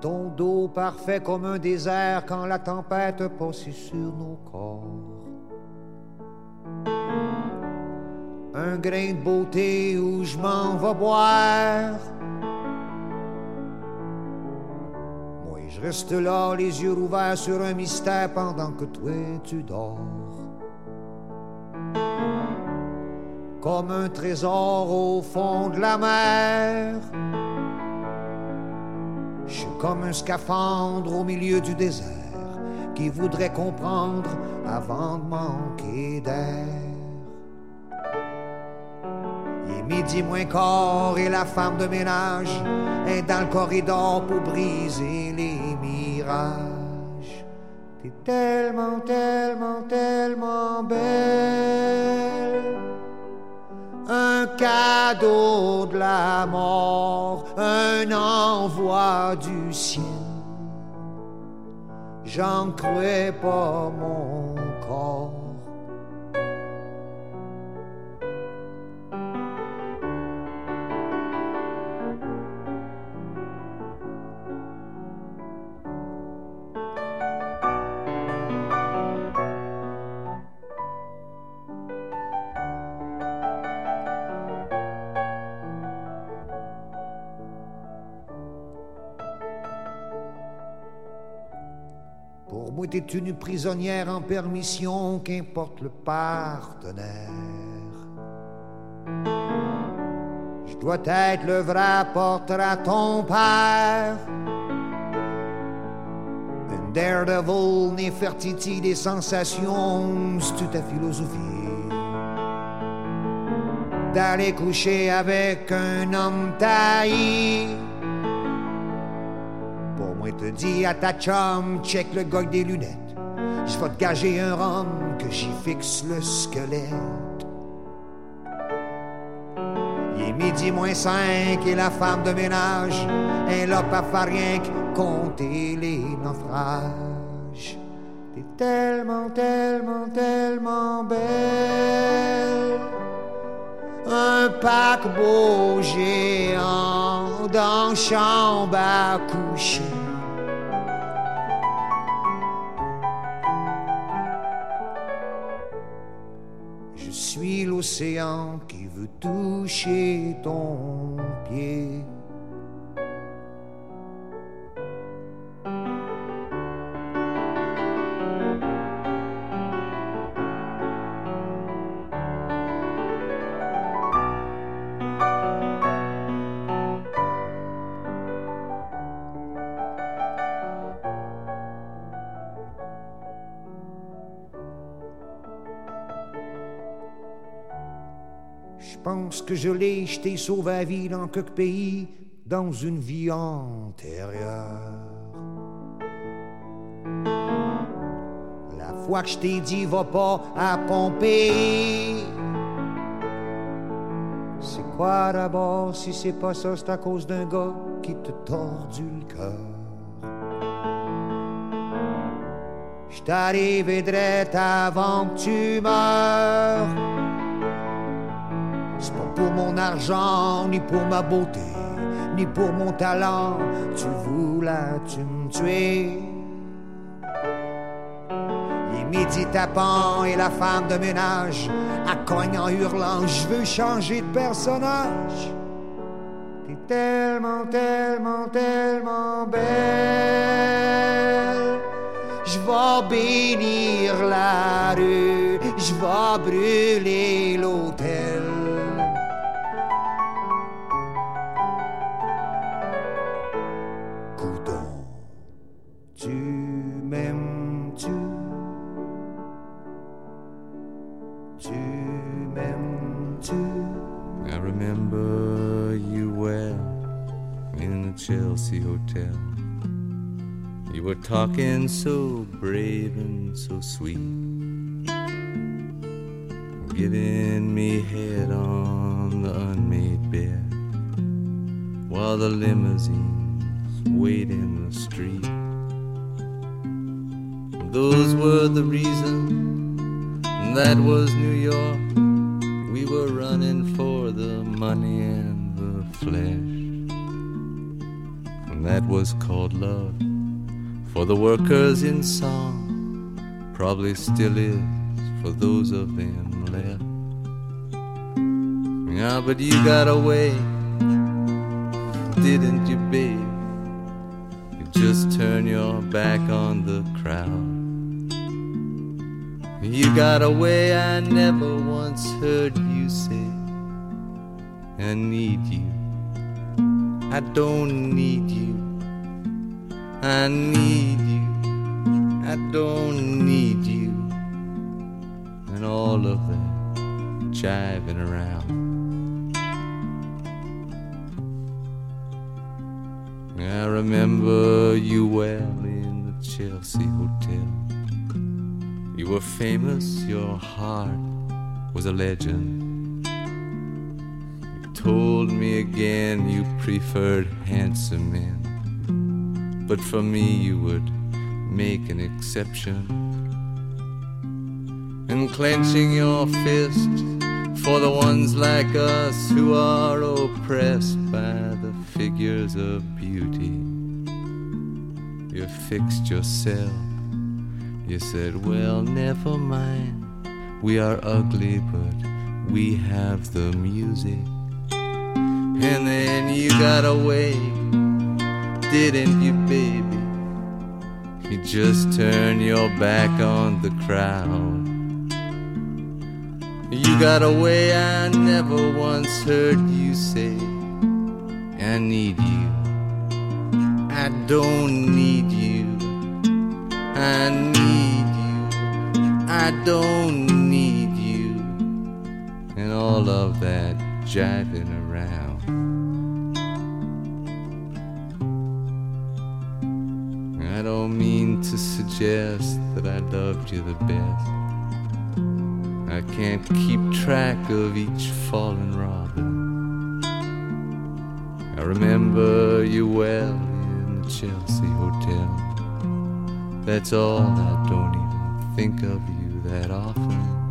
Ton dos parfait comme un désert quand la tempête passe sur nos corps. Un grain de beauté où je m'en vais boire. Reste là, les yeux ouverts sur un mystère pendant que toi tu dors. Comme un trésor au fond de la mer. Je suis comme un scaphandre au milieu du désert qui voudrait comprendre avant de manquer d'air. Il est midi moins quart et la femme de ménage est dans le corridor pour briser les T'es tellement, tellement, tellement belle un cadeau de la mort, un envoi du ciel. J'en crois pas mon Moi, t'es une prisonnière en permission, qu'importe le partenaire. Je dois être le vrai porteur à ton père. Un daredevil, Nefertiti des sensations, c'est ta philosophie. D'aller coucher avec un homme taillé. Moi, te dis à ta chum, check le gars des lunettes. Je vais te gager un rhum que j'y fixe le squelette. Il est midi moins cinq et la femme de ménage est là pas faire rien que compter les naufrages. T'es tellement, tellement, tellement belle. Un paquebot géant dans chambre à coucher. Suis l'océan qui veut toucher ton pied. Je l'ai, je t'ai sauvé la vie dans quelques pays, dans une vie antérieure. La fois que je t'ai dit, va pas à Pompéi. C'est quoi d'abord, si c'est pas ça, c'est à cause d'un gars qui te tordu le cœur. Je t'arrive avant que tu meurs. Pour mon argent, ni pour ma beauté, ni pour mon talent. Tu voulais, tu me tuer. Il est midi tapant et la femme de ménage à cogne en hurlant. Je veux changer de personnage. T'es tellement, tellement, tellement belle. Je vais bénir la rue, je vais brûler l'hôtel. Chelsea Hotel. You were talking so brave and so sweet, giving me head on the unmade bed while the limousines wait in the street. Those were the reasons that was New York. We were running for the money and the flesh. And that was called love for the workers in song. Probably still is for those of them left. Yeah, but you got away, didn't you, babe? You just turn your back on the crowd. You got away, I never once heard you say, I need you. I don't need you. I need you. I don't need you. And all of that jiving around. I remember you well in the Chelsea Hotel. You were famous, your heart was a legend. Told me again you preferred handsome men, but for me you would make an exception. And clenching your fist for the ones like us who are oppressed by the figures of beauty. You fixed yourself. You said, Well, never mind. We are ugly, but we have the music. And then you got away, didn't you, baby? You just turned your back on the crowd. You got away, I never once heard you say, I need you. I don't need you. I need you. I don't need you. And all of that jiving I don't mean to suggest that I loved you the best. I can't keep track of each fallen robin. I remember you well in the Chelsea Hotel. That's all, I don't even think of you that often.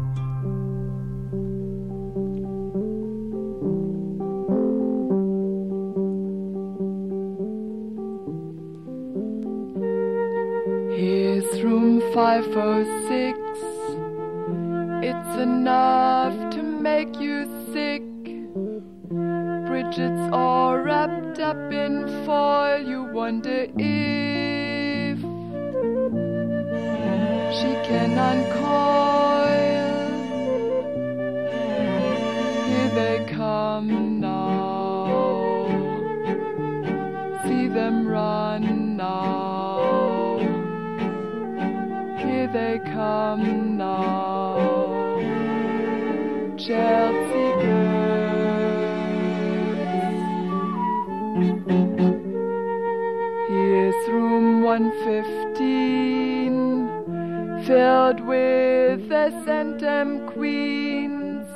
Room 506. It's enough to make you sick. Bridget's all wrapped up in foil. You wonder if she can uncoil. Filled with the S&M queens.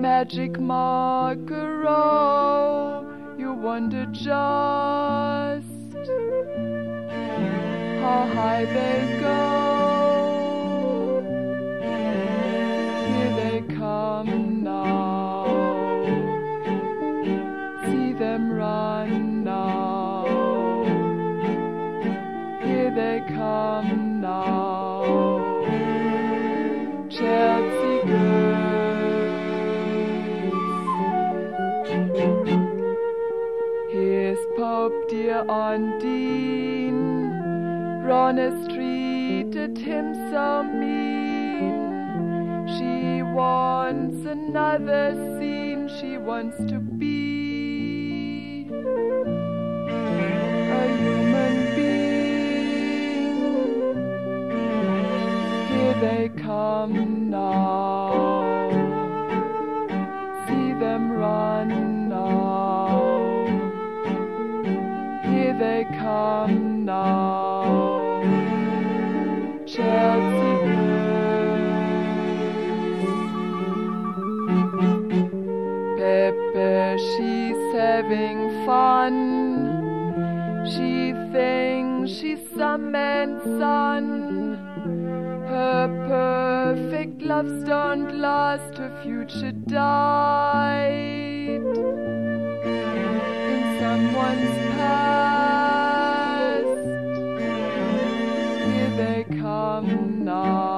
Magic Margaro, you wonder just how high they go. Treated him so mean. She wants another scene. She wants to be a human being. Here they come now. See them run now. Here they come now. having fun. She thinks she's some man's son. Her perfect loves don't last, her future died in someone's past. Here they come now.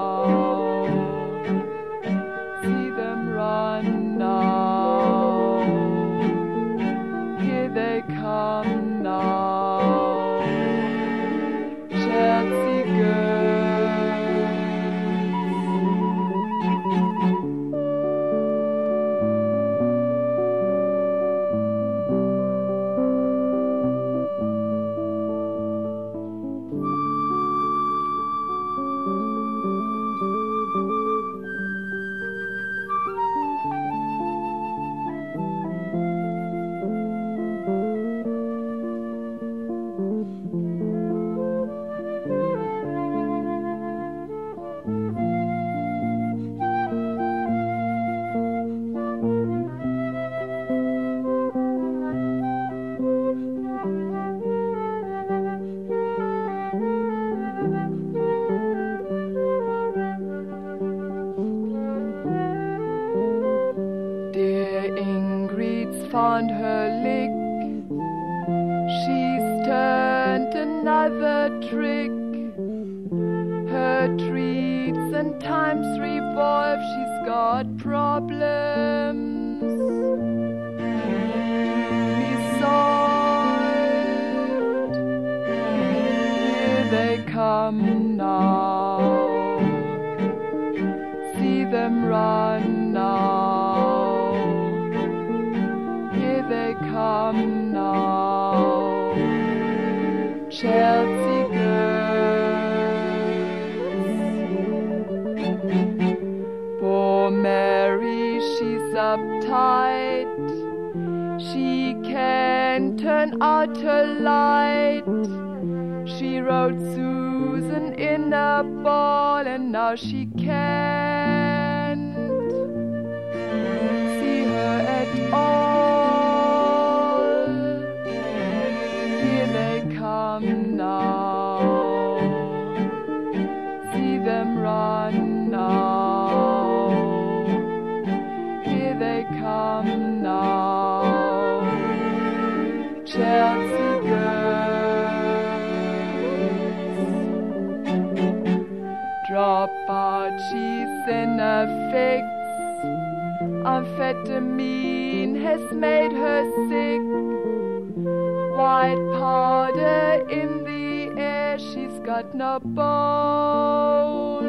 in the air, she's got no bone.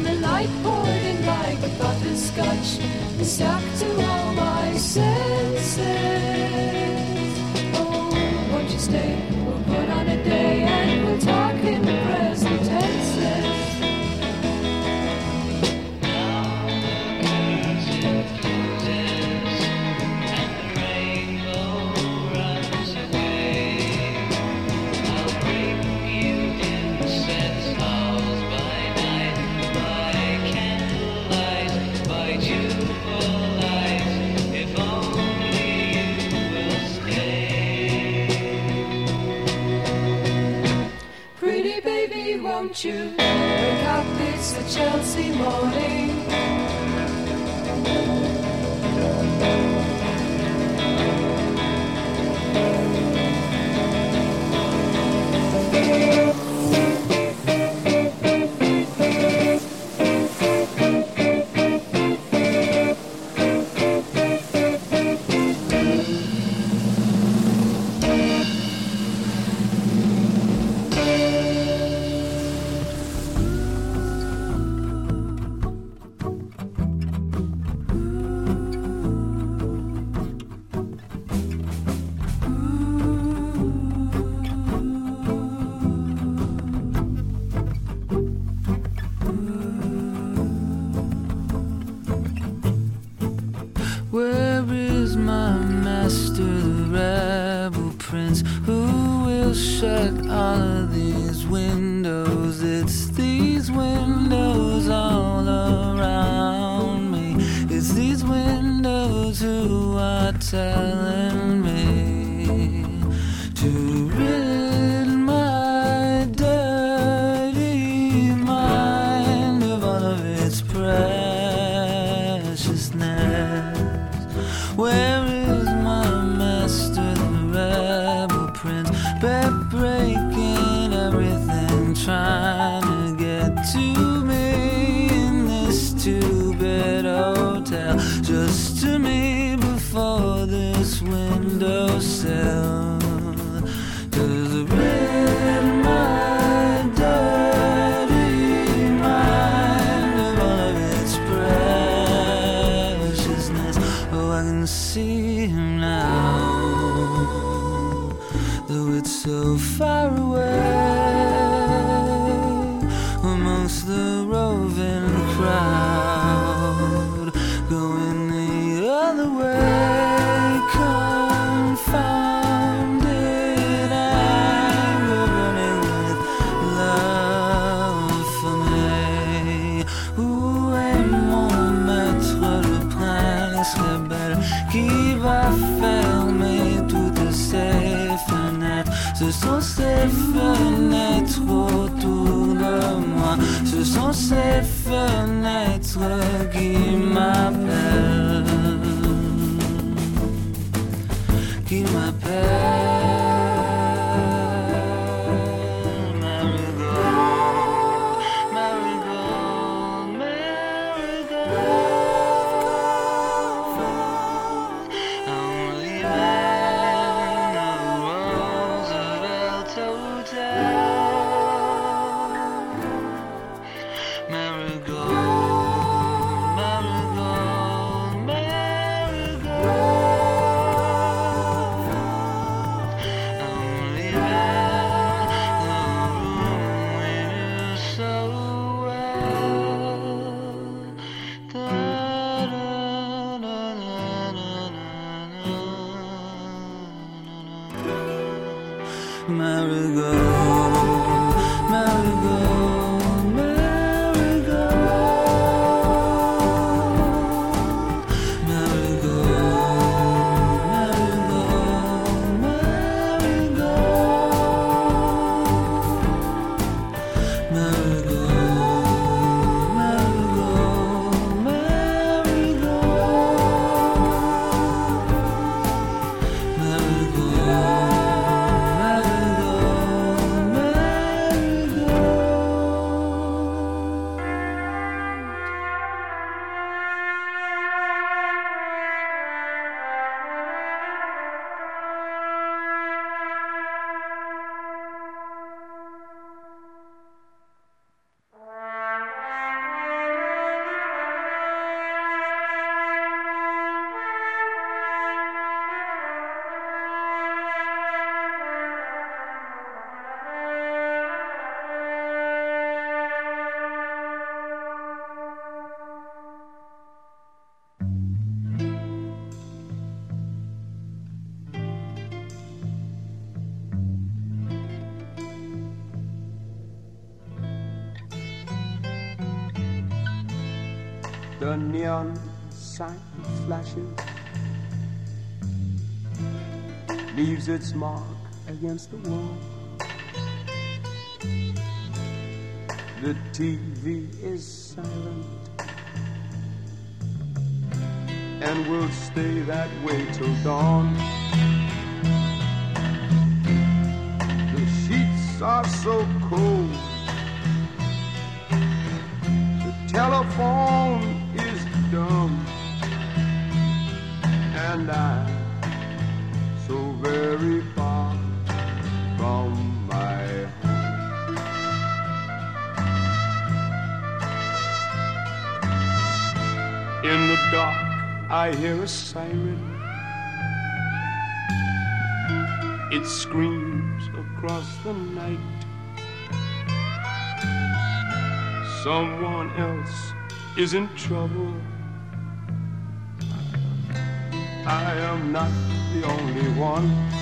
and the light poured in like butterscotch and stuck to all my senses. Oh, won't you stay? you. Wake up, it's a Chelsea morning. are telling return. The neon sign flashes, leaves its mark against the wall. The TV is silent and will stay that way till dawn. The sheets are so cold. The telephone dumb. And I so very far from my home. In the dark, I hear a siren. It screams across the night. Someone else is in trouble. I am not the only one.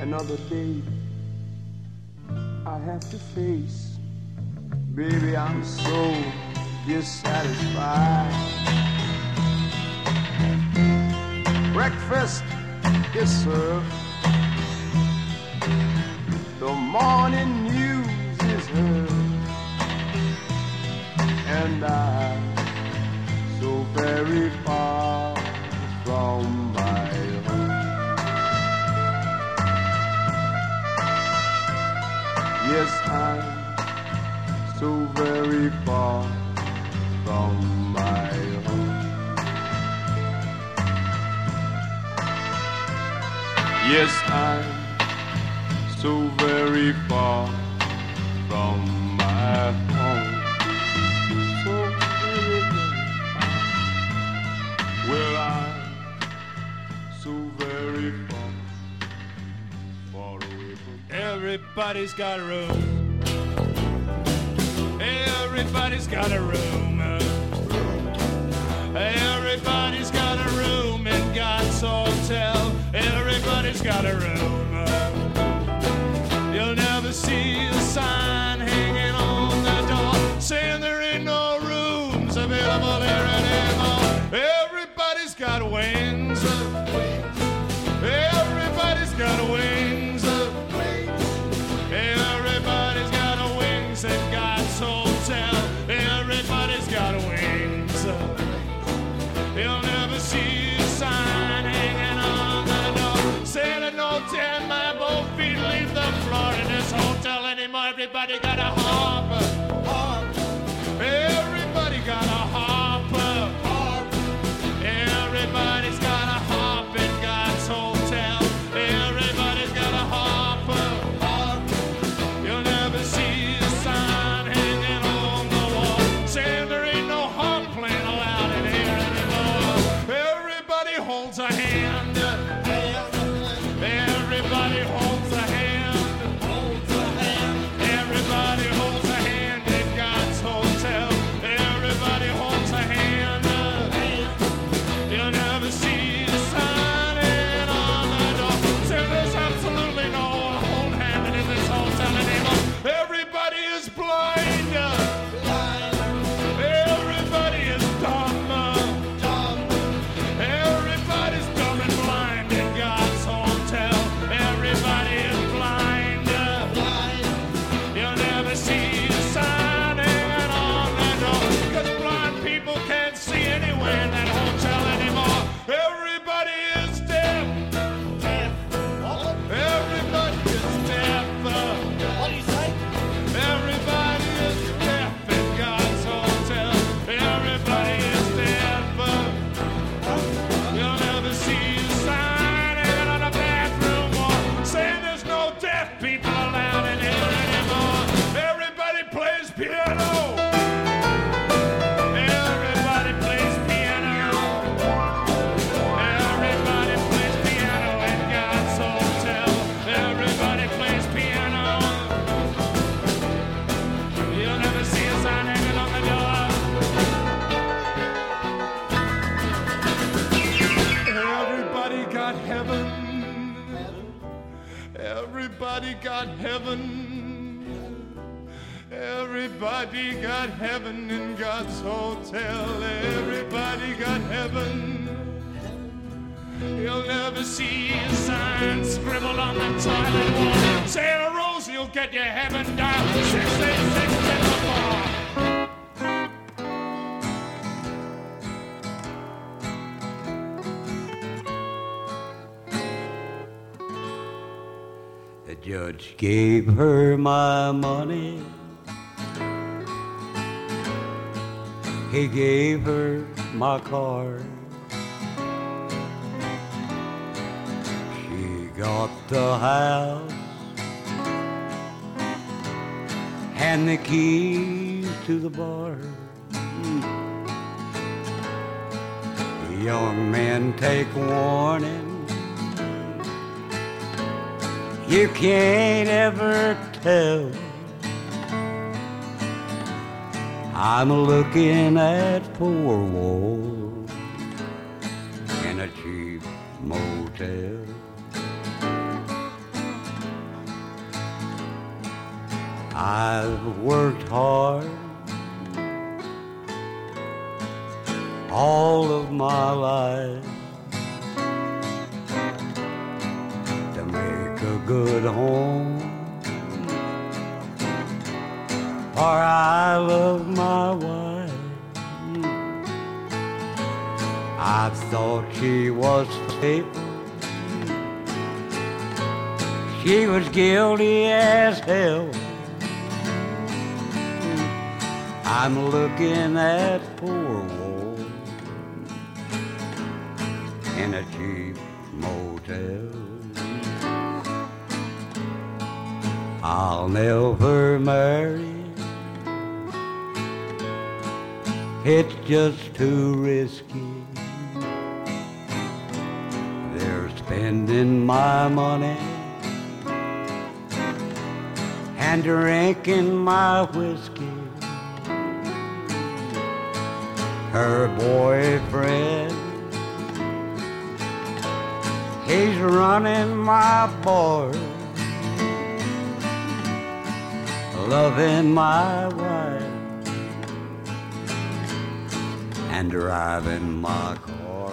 Another day I have to face. Baby, I'm so dissatisfied. Everybody's got a room. Everybody's got a room. Everybody's got a room in God's hotel. Everybody's got a room. You'll never see a sign. Everybody got a gave her my money. He gave her my car. She got the house and the keys to the bar. The young men take warning you can't ever tell. I'm looking at four walls in a cheap motel. I've worked hard all of my life. good home. For I love my wife. I thought she was faithful. She was guilty as hell. I'm looking at poor Walt in a cheap motel. I'll never marry. It's just too risky. They're spending my money and drinking my whiskey. Her boyfriend, he's running my board, loving my wife and driving my car.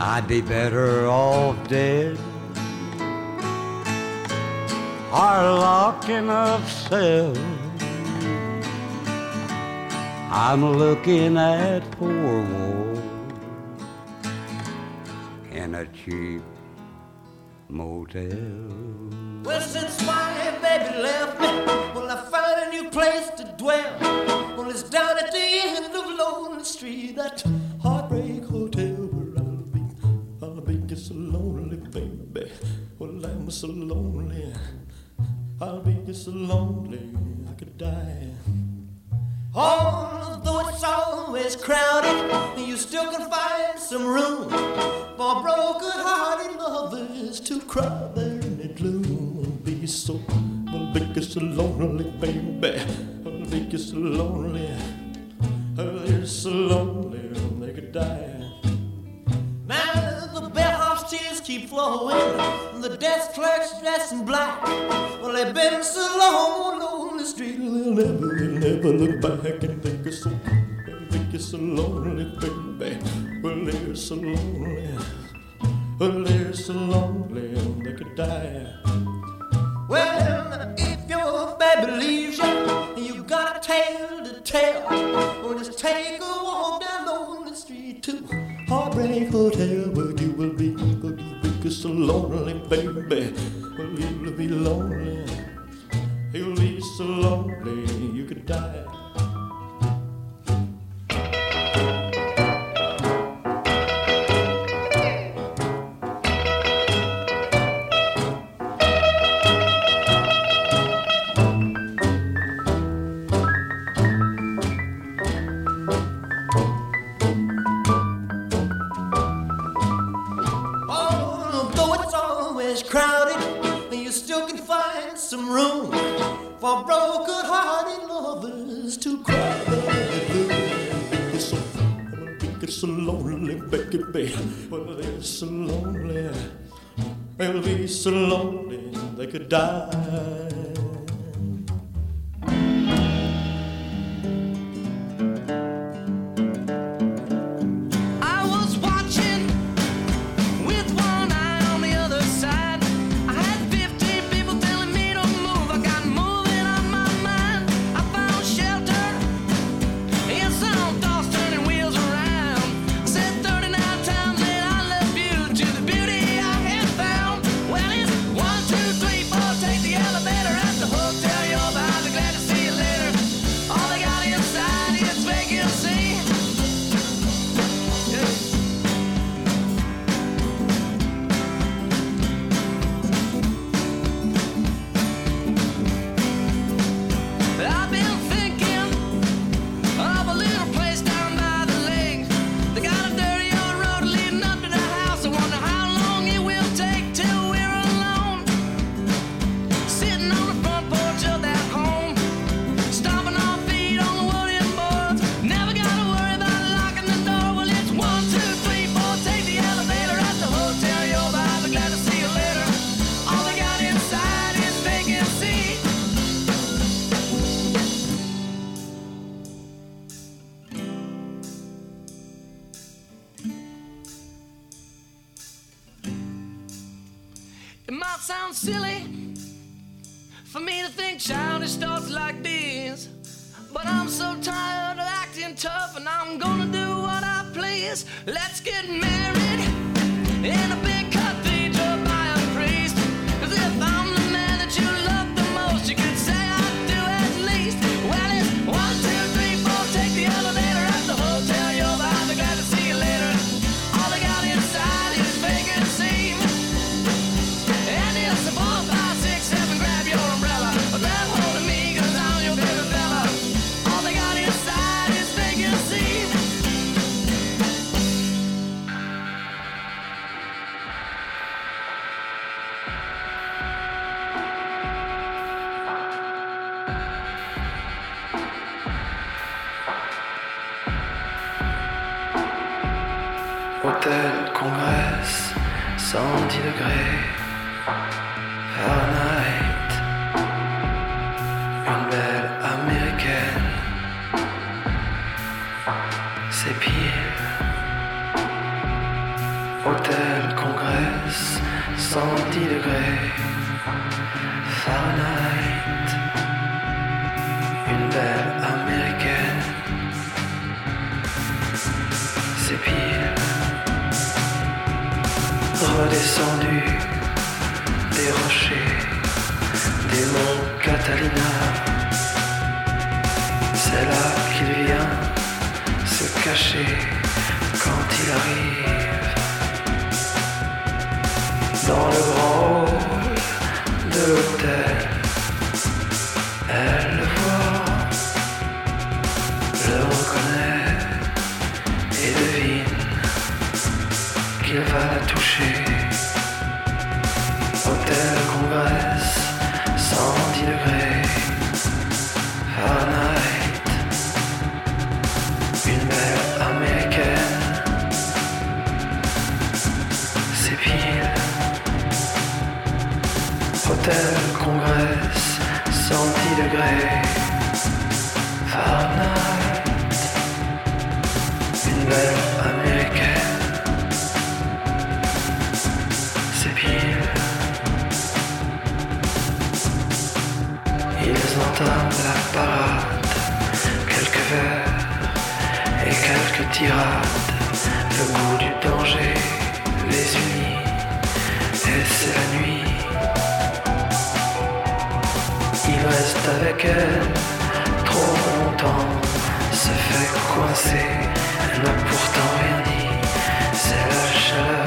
I'd be better off dead or locked in a cell. I'm looking at poor Ward in a cheap motel. Well, since my baby left me, well, I found a new place to dwell. Well, it's down at the end of Lonely Street, that heartbreak hotel where I'll be. I'll be just so lonely, baby. Well, I'm so lonely. I'll be just so lonely, I could die. Although it's always crowded, you still can find some room for broken-hearted lovers to cry there Be so, I'll be just so lonely, baby. I'll be just so lonely. They're so lonely they could die. Now the bellhop's tears keep flowing, the desk clerk's dressed in black. Well, they've been so long on the street, they'll never, they'll never look back and think it's so, think it's so lonely, baby. Well, they're so lonely, well, they're so lonely they could die. Well, if your baby leaves you, you got a tale to tell. Well, just take a walk down lonely street to Heartbreak Hotel, where you will be, where you will be so lonely, baby. Well, you'll be lonely, you'll be so lonely, you could die. Baby. Well, they're so lonely. They'll be so lonely they could die. Silly for me to think childish thoughts like these. but I'm so tired of acting tough, and I'm gonna do what I please. Let's get married in a big C'est là qu'il vient se cacher quand il arrive. Dans le grand hall de l'hôtel. terre congresse, 110 degrés Fahrenheit. Une belle américaine, c'est pire. Ils entendent la parade, quelques vers et quelques tirades, le goût du danger. avec elle trop longtemps, se fait coincer, elle m'a pourtant rien dit, c'est la chaleur.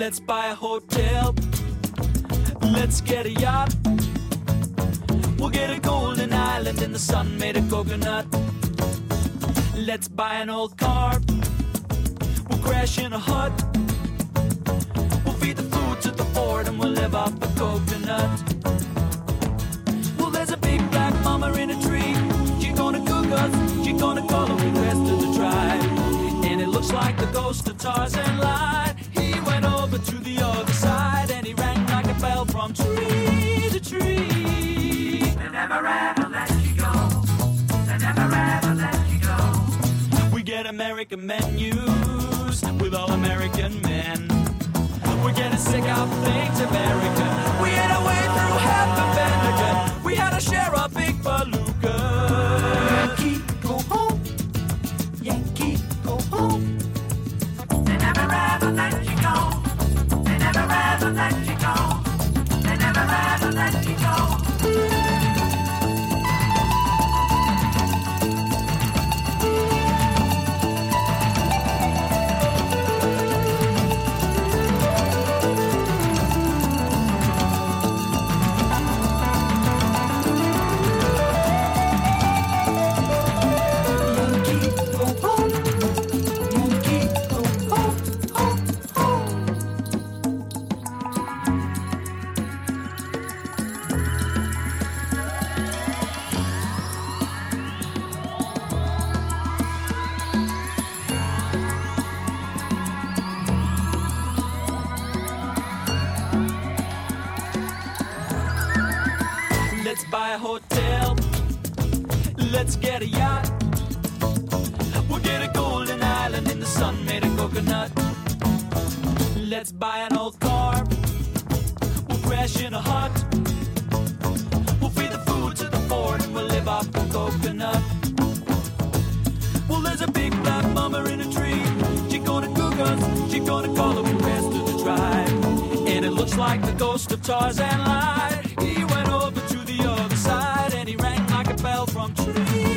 Let's buy a hotel. Let's get a yacht. We'll get a golden island in the sun made of coconut. Let's buy an old car. We'll crash in a hut. We'll feed the food to the board and we'll live off the coconut. Well, there's a big black mama in a tree. She's gonna cook us. She's gonna call the rest of the tribe. And it looks like the ghost of Tarzan lied. Over to the other side and he rang like a bell from tree to tree. They never ever let you go. They never ever let you go. We get American menus with all American men. We're getting sick of things American. We had a way through half the Vatican. We had to share a big palooka. Hotel. Let's get a yacht. We'll get a golden island in the sun made of coconut. Let's buy an old car. We'll crash in a hut. We'll feed the food to the poor and we'll live off the coconut. Well, there's a big black mama in a tree. She gonna cook us. She gonna call the rest of the tribe. And it looks like the ghost of Tarzan lied. from truth.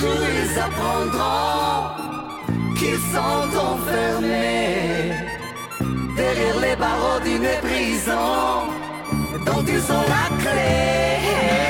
jour ils apprendront qu'ils sont enfermés derrière les barreaux d'une prison dont ils ont la clé.